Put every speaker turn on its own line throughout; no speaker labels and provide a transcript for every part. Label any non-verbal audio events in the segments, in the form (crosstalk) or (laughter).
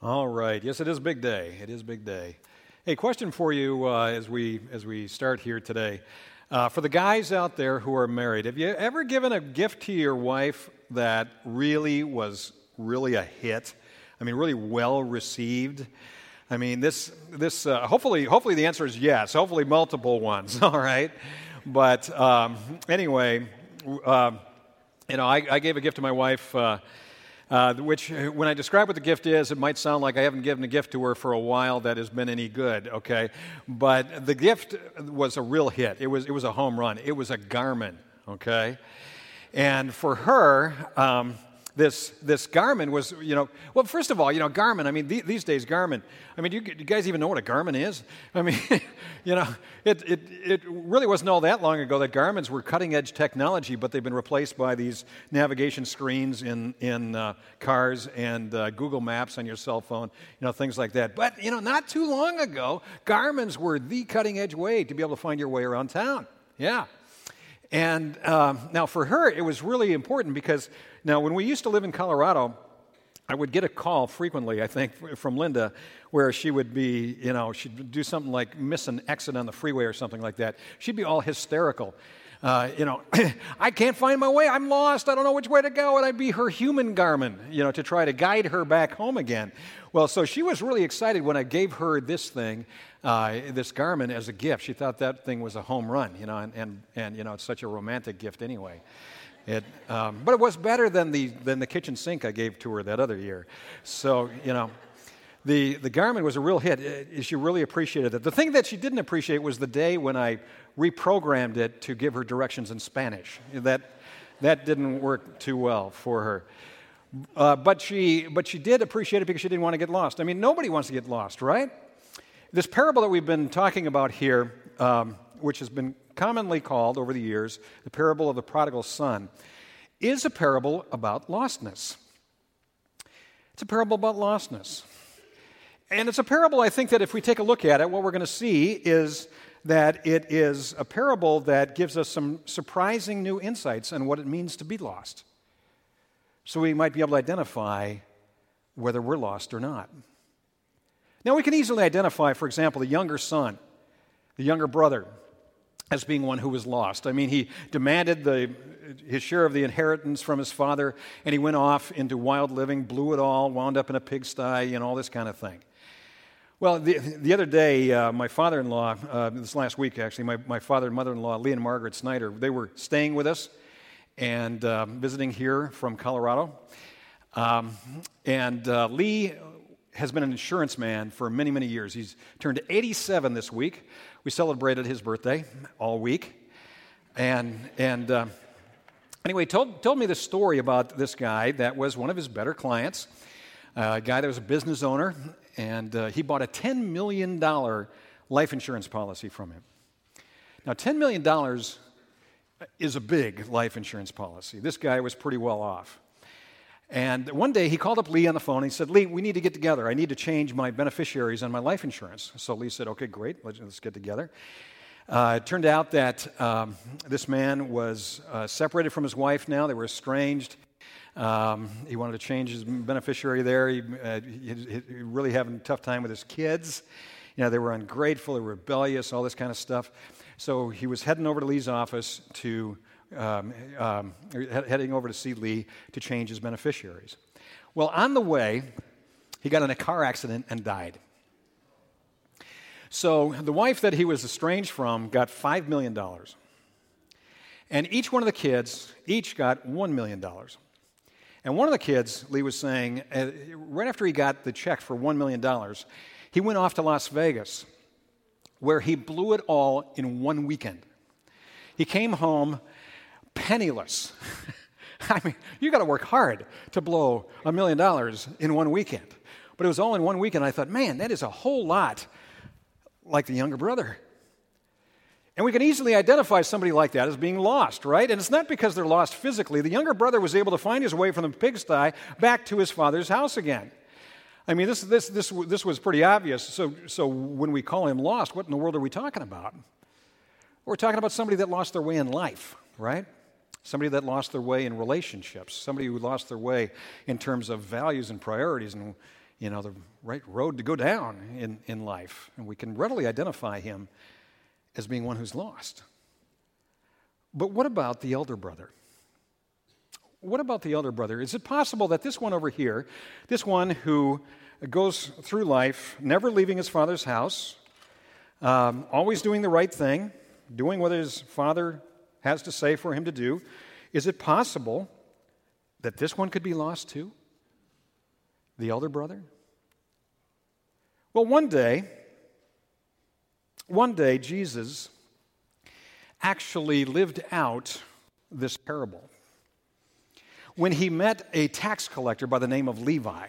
All right. Yes, it is a big day. It is big day. Hey, question for you uh, as we as we start here today. Uh, for the guys out there who are married, have you ever given a gift to your wife that really was really a hit? I mean, really well received. I mean, this this uh, hopefully hopefully the answer is yes. Hopefully multiple ones. (laughs) All right. But um, anyway, uh, you know, I, I, gave a gift to my wife. Uh, which, uh, when I describe what the gift is, it might sound like I haven't given a gift to her for a while that has been any good, okay? But the gift was a real hit. It was, it was a home run. It was a Garmin, okay? And for her, um, this, this Garmin was, you know, well, first of all, you know, Garmin, I mean, th- these days, Garmin, I mean, do you, do you, guys even know what a Garmin is? I mean, (laughs) you know, it, it, it really wasn't all that long ago that Garmins were cutting edge technology, but they've been replaced by these navigation screens in, in uh, cars and uh, Google Maps on your cell phone, you know, things like that. But, you know, not too long ago, Garmins were the cutting edge way to be able to find your way around town. Yeah. And um, now for her, it was really important because now when we used to live in Colorado, I would get a call frequently, I think, from Linda, where she would be, you know, she'd do something like miss an exit on the freeway or something like that. She'd be all hysterical. Uh, you know, (coughs) I can't find my way. I'm lost. I don't know which way to go. And I'd be her human Garmin, you know, to try to guide her back home again. Well, so she was really excited when I gave her this thing uh, this Garmin, as a gift. She thought that thing was a home run, you know, and, and, and you know, it's such a romantic gift anyway. It, um, but it was better than the, than the kitchen sink I gave to her that other year. So, you know, the, the Garmin was a real hit. Uh, she really appreciated it. The thing that she didn't appreciate was the day when I reprogrammed it to give her directions in Spanish. That, that didn't work too well for her. Uh, but, she, but she did appreciate it because she didn't want to get lost. I mean, nobody wants to get lost, right? This parable that we've been talking about here, um, which has been commonly called over the years the parable of the prodigal son, is a parable about lostness. It's a parable about lostness. And it's a parable, I think, that if we take a look at it, what we're going to see is that it is a parable that gives us some surprising new insights on what it means to be lost. So we might be able to identify whether we're lost or not. Now, we can easily identify, for example, the younger son, the younger brother, as being one who was lost. I mean, he demanded the, his share of the inheritance from his father, and he went off into wild living, blew it all, wound up in a pigsty, and all this kind of thing. Well, the, the other day, uh, my father in law, uh, this last week actually, my, my father and mother in law, Lee and Margaret Snyder, they were staying with us and uh, visiting here from Colorado. Um, and uh, Lee has been an insurance man for many, many years. He's turned 87 this week. We celebrated his birthday all week. And, and uh, anyway, told, told me the story about this guy that was one of his better clients, uh, a guy that was a business owner, and uh, he bought a $10 million life insurance policy from him. Now, $10 million is a big life insurance policy. This guy was pretty well off. And one day he called up Lee on the phone and he said, Lee, we need to get together. I need to change my beneficiaries on my life insurance. So Lee said, Okay, great, let's, get together. Uh, it turned out that um, this man was uh, separated from his wife now, they were estranged. Um, he wanted to change his beneficiary there. He, uh, he, he, really having a tough time with his kids. You know, they were ungrateful, they were rebellious, all this kind of stuff. So he was heading over to Lee's office to um, um, heading over to see Lee to change his beneficiaries. Well, on the way, he got in a car accident and died. So the wife that he was estranged from got $5 million. And each one of the kids, each got $1 million. And one of the kids, Lee was saying, uh, right after he got the check for $1 million, he went off to Las Vegas, where he blew it all in one weekend. He came home penniless. (laughs) I mean, you got to work hard to blow a million dollars in one weekend. But it was all in one weekend. I thought, man, that is a whole lot like the younger brother. And we can easily identify somebody like that as being lost, right? And it's not because they're lost physically. The younger brother was able to find his way from the pigsty back to his father's house again. I mean, this, this, this, this was pretty obvious. So, so when we call him lost, what in the world are we talking about? We're talking about somebody that lost their way in life, right? somebody that lost their way in relationships, somebody who lost their way in terms of values and priorities and, you know, the right road to go down in, in life. And we can readily identify him as being one who's lost. But what about the elder brother? What about the elder brother? Is it possible that this one over here, this one who goes through life never leaving his father's house, um, always doing the right thing, doing what his father has to say for him to do, is it possible that this one could be lost too? The elder brother? Well, one day, one day, Jesus actually lived out this parable when he met a tax collector by the name of Levi.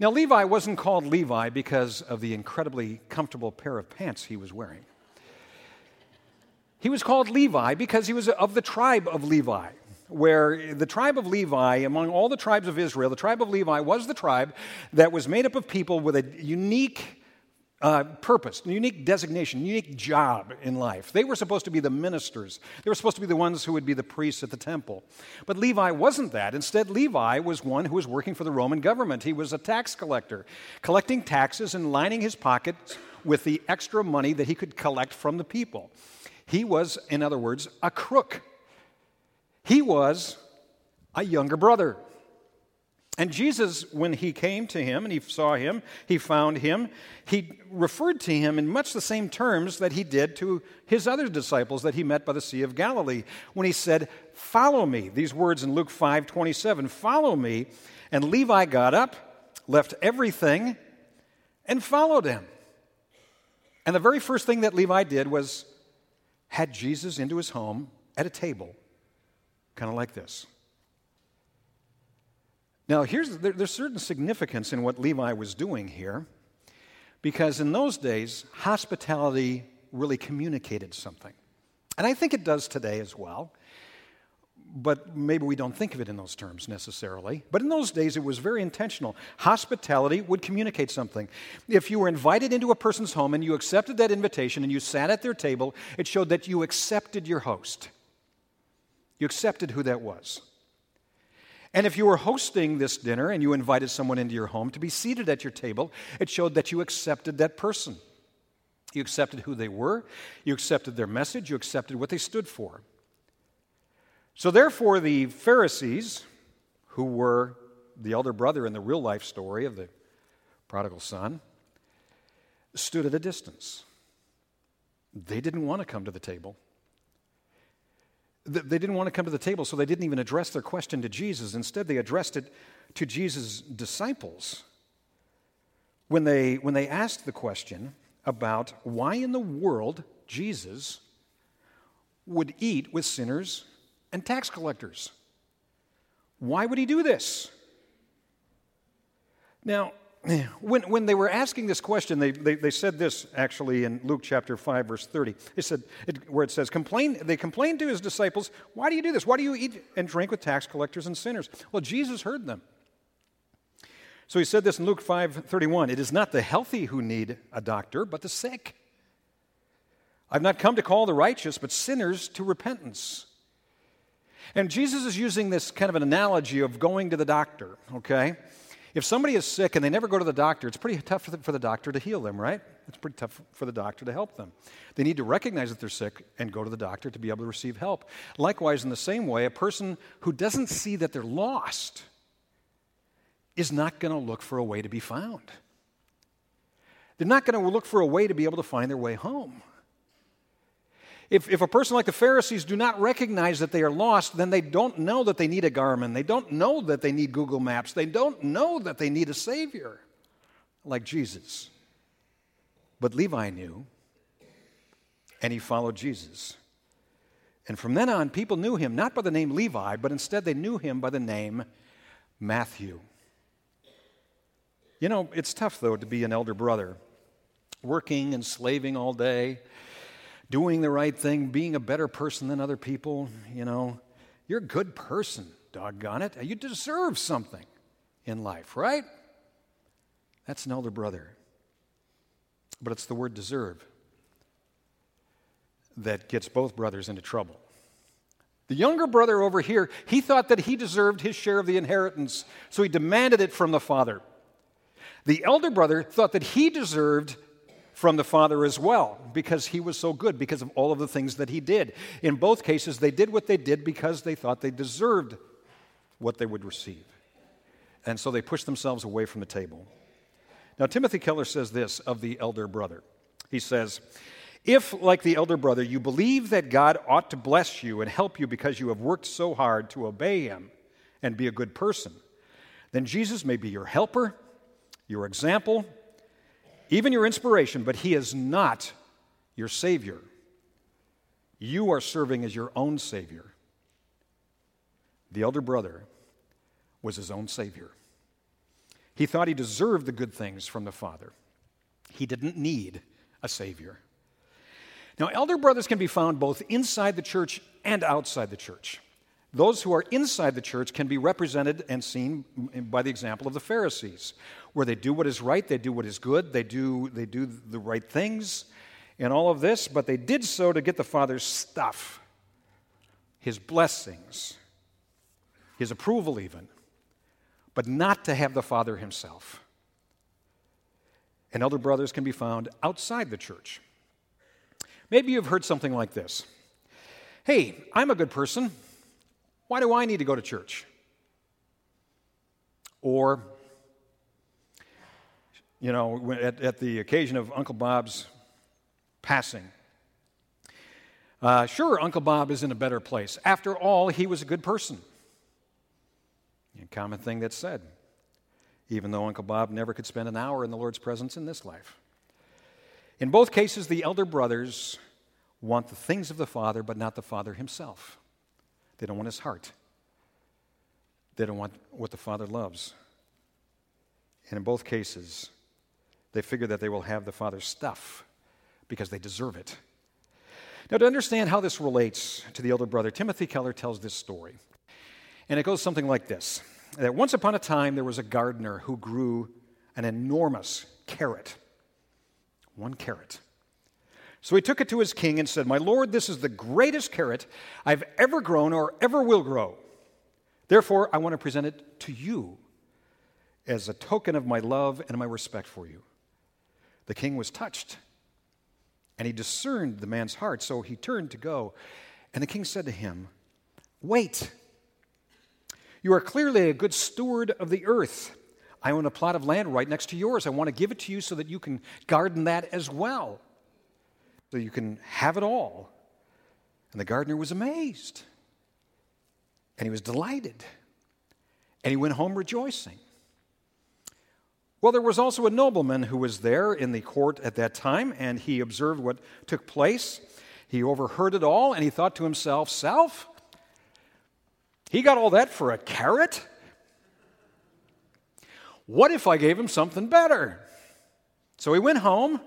Now, Levi wasn't called Levi because of the incredibly comfortable pair of pants he was wearing. He was called Levi because he was of the tribe of Levi, where the tribe of Levi, among all the tribes of Israel, the tribe of Levi was the tribe that was made up of people with a unique uh, purpose, unique designation, unique job in life. They were supposed to be the ministers. They were supposed to be the ones who would be the priests at the temple. But Levi wasn't that. Instead, Levi was one who was working for the Roman government. He was a tax collector, collecting taxes and lining his pockets with the extra money that he could collect from the people. He was, in other words, a crook. He was a younger brother. And Jesus, when he came to him and he saw him, he found him, he referred to him in much the same terms that he did to his other disciples that he met by the Sea of Galilee when he said, Follow me. These words in Luke 5 27, follow me. And Levi got up, left everything, and followed him. And the very first thing that Levi did was had Jesus into his home at a table, kind of like this. Now, here's, there, there's certain significance in what Levi was doing here, because in those days, hospitality really communicated something. And I think it does today as well, but maybe we don't think of it in those terms necessarily. But in those days, it was very intentional. Hospitality would communicate something. If you were invited into a person's home and you accepted that invitation and you sat at their table, it showed that you accepted your host. You accepted who that was. And if you were hosting this dinner and you invited someone into your home to be seated at your table, it showed that you accepted that person. You accepted who they were, you accepted their message, you accepted what they stood for. So, therefore, the Pharisees, who were the elder brother in the real life story of the prodigal son, stood at a distance. They didn't want to come to the table. They didn't want to come to the table, so they didn't even address their question to Jesus. Instead, they addressed it to Jesus' disciples when they, when they asked the question about why in the world Jesus would eat with sinners and tax collectors. Why would he do this? Now, when, when they were asking this question, they, they, they, said this actually in Luke chapter 5, verse 30. They said, it, where it says, Complain, they complained to his disciples, Why do you do this? Why do you eat and drink with tax collectors and sinners? Well, Jesus heard them. So he said this in Luke 5 31. It is not the healthy who need a doctor, but the sick. I've not come to call the righteous, but sinners to repentance. And Jesus is using this kind of an analogy of going to the doctor, okay? If somebody is sick and they never go to the doctor, it's pretty tough for the, doctor to heal them, right? It's pretty tough for the doctor to help them. They need to recognize that they're sick and go to the doctor to be able to receive help. Likewise, in the same way, a person who doesn't see that they're lost is not going to look for a way to be found. They're not going to look for a way to be able to find their way home. If, if a person like the Pharisees do not recognize that they are lost, then they don't know that they need a Garmin. They don't know that they need Google Maps. They don't know that they need a Savior like Jesus. But Levi knew, and he followed Jesus. And from then on, people knew him not by the name Levi, but instead they knew him by the name Matthew. You know, it's tough, though, to be an elder brother, working and slaving all day doing the right thing, being a better person than other people, you know, you're a good person, doggone it. You deserve something in life, right? That's an elder brother. But it's the word deserve that gets both brothers into trouble. The younger brother over here, he thought that he deserved his share of the inheritance, so he demanded it from the father. The elder brother thought that he deserved from the father as well because he was so good, because of all of the things that he did. In both cases, they did what they did because they thought they deserved what they would receive. And so they pushed themselves away from the table. Now, Timothy Keller says this of the elder brother. He says, If, like the elder brother, you believe that God ought to bless you and help you because you have worked so hard to obey him and be a good person, then Jesus may be your helper, your example, even your inspiration, but he is not your Savior. You are serving as your own Savior. The elder brother was his own Savior. He thought he deserved the good things from the Father. He didn't need a Savior. Now, elder brothers can be found both inside the church and outside the church. Those who are inside the church can be represented and seen by the example of the Pharisees, where they do what is right, they do what is good, they do, they do the right things, and all of this, but they did so to get the Father's stuff, his blessings, his approval, even, but not to have the Father himself. And elder brothers can be found outside the church. Maybe you've heard something like this Hey, I'm a good person. Why do I need to go to church? Or, you know, at, at the occasion of Uncle Bob's passing, uh, sure, Uncle Bob is in a better place. After all, he was a good person. A common thing that's said, even though Uncle Bob never could spend an hour in the Lord's presence in this life. In both cases, the elder brothers want the things of the Father, but not the Father himself. They don't want his heart. They don't want what the Father loves. And in both cases, they figure that they will have the Father's stuff because they deserve it. Now, to understand how this relates to the elder brother, Timothy Keller tells this story. And it goes something like this that once upon a time there was a gardener who grew an enormous carrot. One carrot. So he took it to his king and said, My lord, this is the greatest carrot I've ever grown or ever will grow. Therefore, I want to present it to you as a token of my love and my respect for you. The king was touched, and he discerned the man's heart, so he turned to go. And the king said to him, Wait. You are clearly a good steward of the earth. I own a plot of land right next to yours. I want to give it to you so that you can garden that as well so you can have it all. And the gardener was amazed. And he was delighted. And he went home rejoicing. Well, there was also a nobleman who was there in the court at that time, and he observed what took place. He overheard it all, and he thought to himself, Self, he got all that for a carrot? What if I gave him something better? So he went home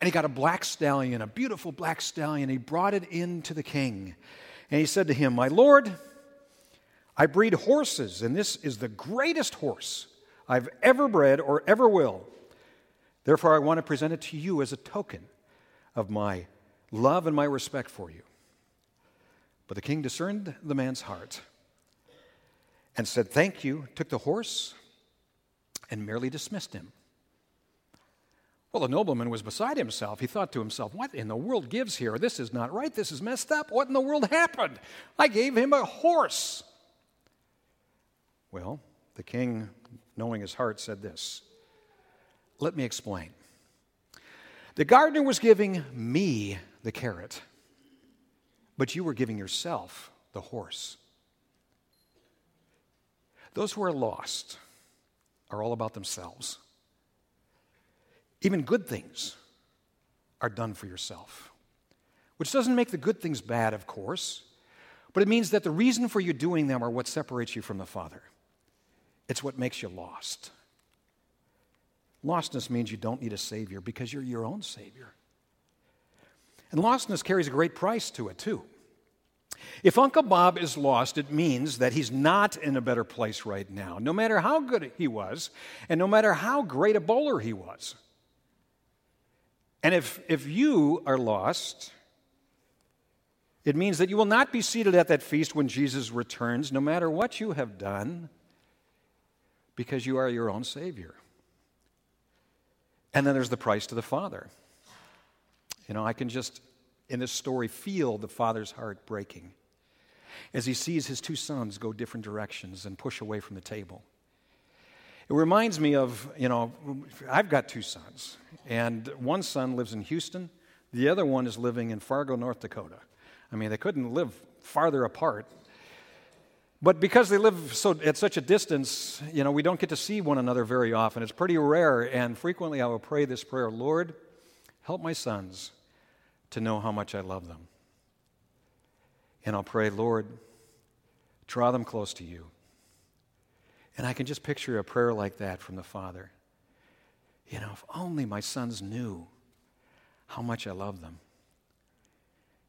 and he got a black stallion, a beautiful black stallion. He brought it in to the king. And he said to him, My lord, I breed horses, and this is the greatest horse I've ever bred or ever will. Therefore, I want to present it to you as a token of my love and my respect for you. But the king discerned the man's heart and said, Thank you, took the horse, and merely dismissed him. Well, the nobleman was beside himself. He thought to himself, What in the world gives here? This is not right. This is messed up. What in the world happened? I gave him a horse. Well, the king, knowing his heart, said this Let me explain. The gardener was giving me the carrot, but you were giving yourself the horse. Those who are lost are all about themselves. Even good things are done for yourself, which doesn't make the good things bad, of course, but it means that the reason for you doing them are what separates you from the Father. It's what makes you lost. Lostness means you don't need a Savior because you're your own Savior. And lostness carries a great price to it, too. If Uncle Bob is lost, it means that he's not in a better place right now, no matter how good he was, and no matter how great a bowler he was. And if, if you are lost, It means that you will not be seated at that feast when Jesus returns, no matter what you have done, because you are your own Savior. And then there's the price to the Father. You know, I can just, in this story, feel the Father's heart breaking as he sees his two sons go different directions and push away from the table. It reminds me of, you know, I've got two sons, and one son lives in Houston, the other one is living in Fargo, North Dakota. I mean, they couldn't live farther apart. But because they live so at such a distance, you know, we don't get to see one another very often. It's pretty rare, and frequently I will pray this prayer Lord, help my sons to know how much I love them. And I'll pray, Lord, draw them close to you. And I can just picture a prayer like that from the Father. You know, if only my sons knew how much I love them.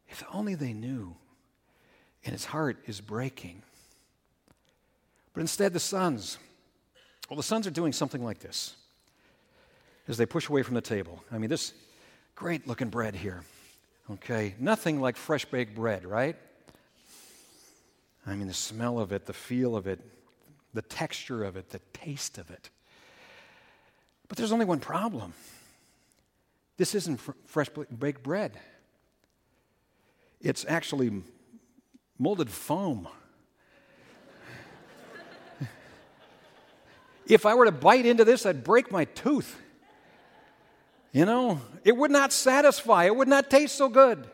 If only they knew. And his heart is breaking. But instead, the sons, well, the sons are doing something like this as they push away from the table. I mean, this great looking bread here, okay? Nothing like fresh baked bread, right? I mean, the smell of it, the feel of it, the texture of it, the taste of it. But there's only one problem this isn't fr- fresh baked bread. It's actually molded foam. (laughs) if I were to bite into this, I'd break my tooth. You know, it would not satisfy, it would not taste so good.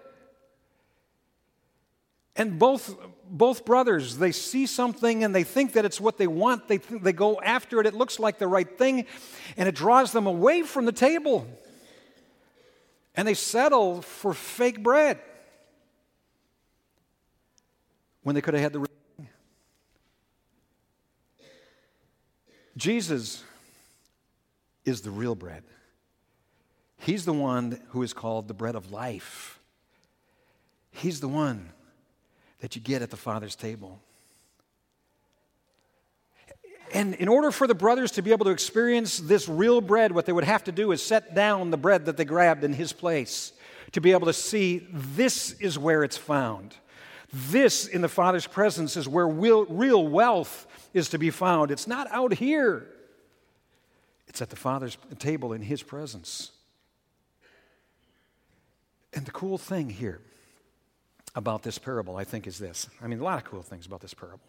And both, both brothers, they see something and they think that it's what they want. They, th- they go after it. It looks like the right thing, and it draws them away from the table. And they settle for fake bread when they could have had the real thing. Jesus is the real bread. He's the one who is called the bread of life. He's the one that you get at the Father's table. And in order for the brothers to be able to experience this real bread, what they would have to do is set down the bread that they grabbed in his place to be able to see this is where it's found. This, in the Father's presence, is where real wealth is to be found. It's not out here, it's at the Father's table in His presence. And the cool thing here about this parable, I think, is this I mean, a lot of cool things about this parable.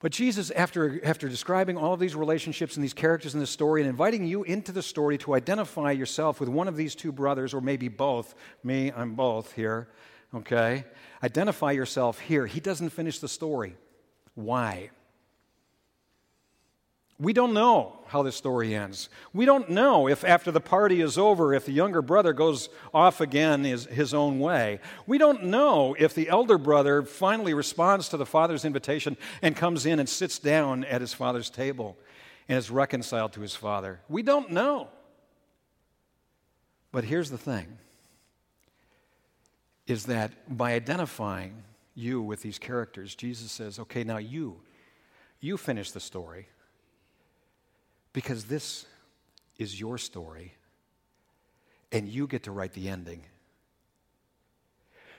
But Jesus, after, after describing all of these relationships and these characters in the story and inviting you into the story to identify yourself with one of these two brothers, or maybe both, me, I'm both here, okay? Identify yourself here. He doesn't finish the story. Why? We don't know how this story ends. We don't know if after the party is over, if the younger brother goes off again his, his own way. We don't know if the elder brother finally responds to the father's invitation and comes in and sits down at his father's table and is reconciled to his father. We don't know. But here's the thing is that by identifying you with these characters, Jesus says, okay, now you, you finish the story because this is your story and you get to write the ending.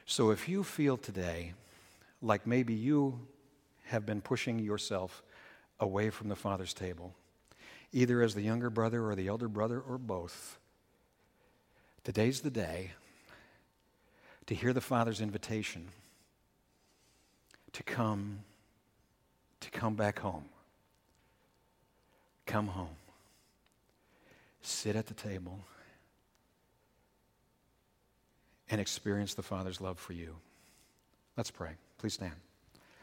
So if you feel today like maybe you have been pushing yourself away from the Father's table, either as the younger brother or the elder brother or both, today's the day to hear the Father's invitation to come, to come back home. Come home. Sit at the table and experience the Father's love for you. Let's pray. Please stand.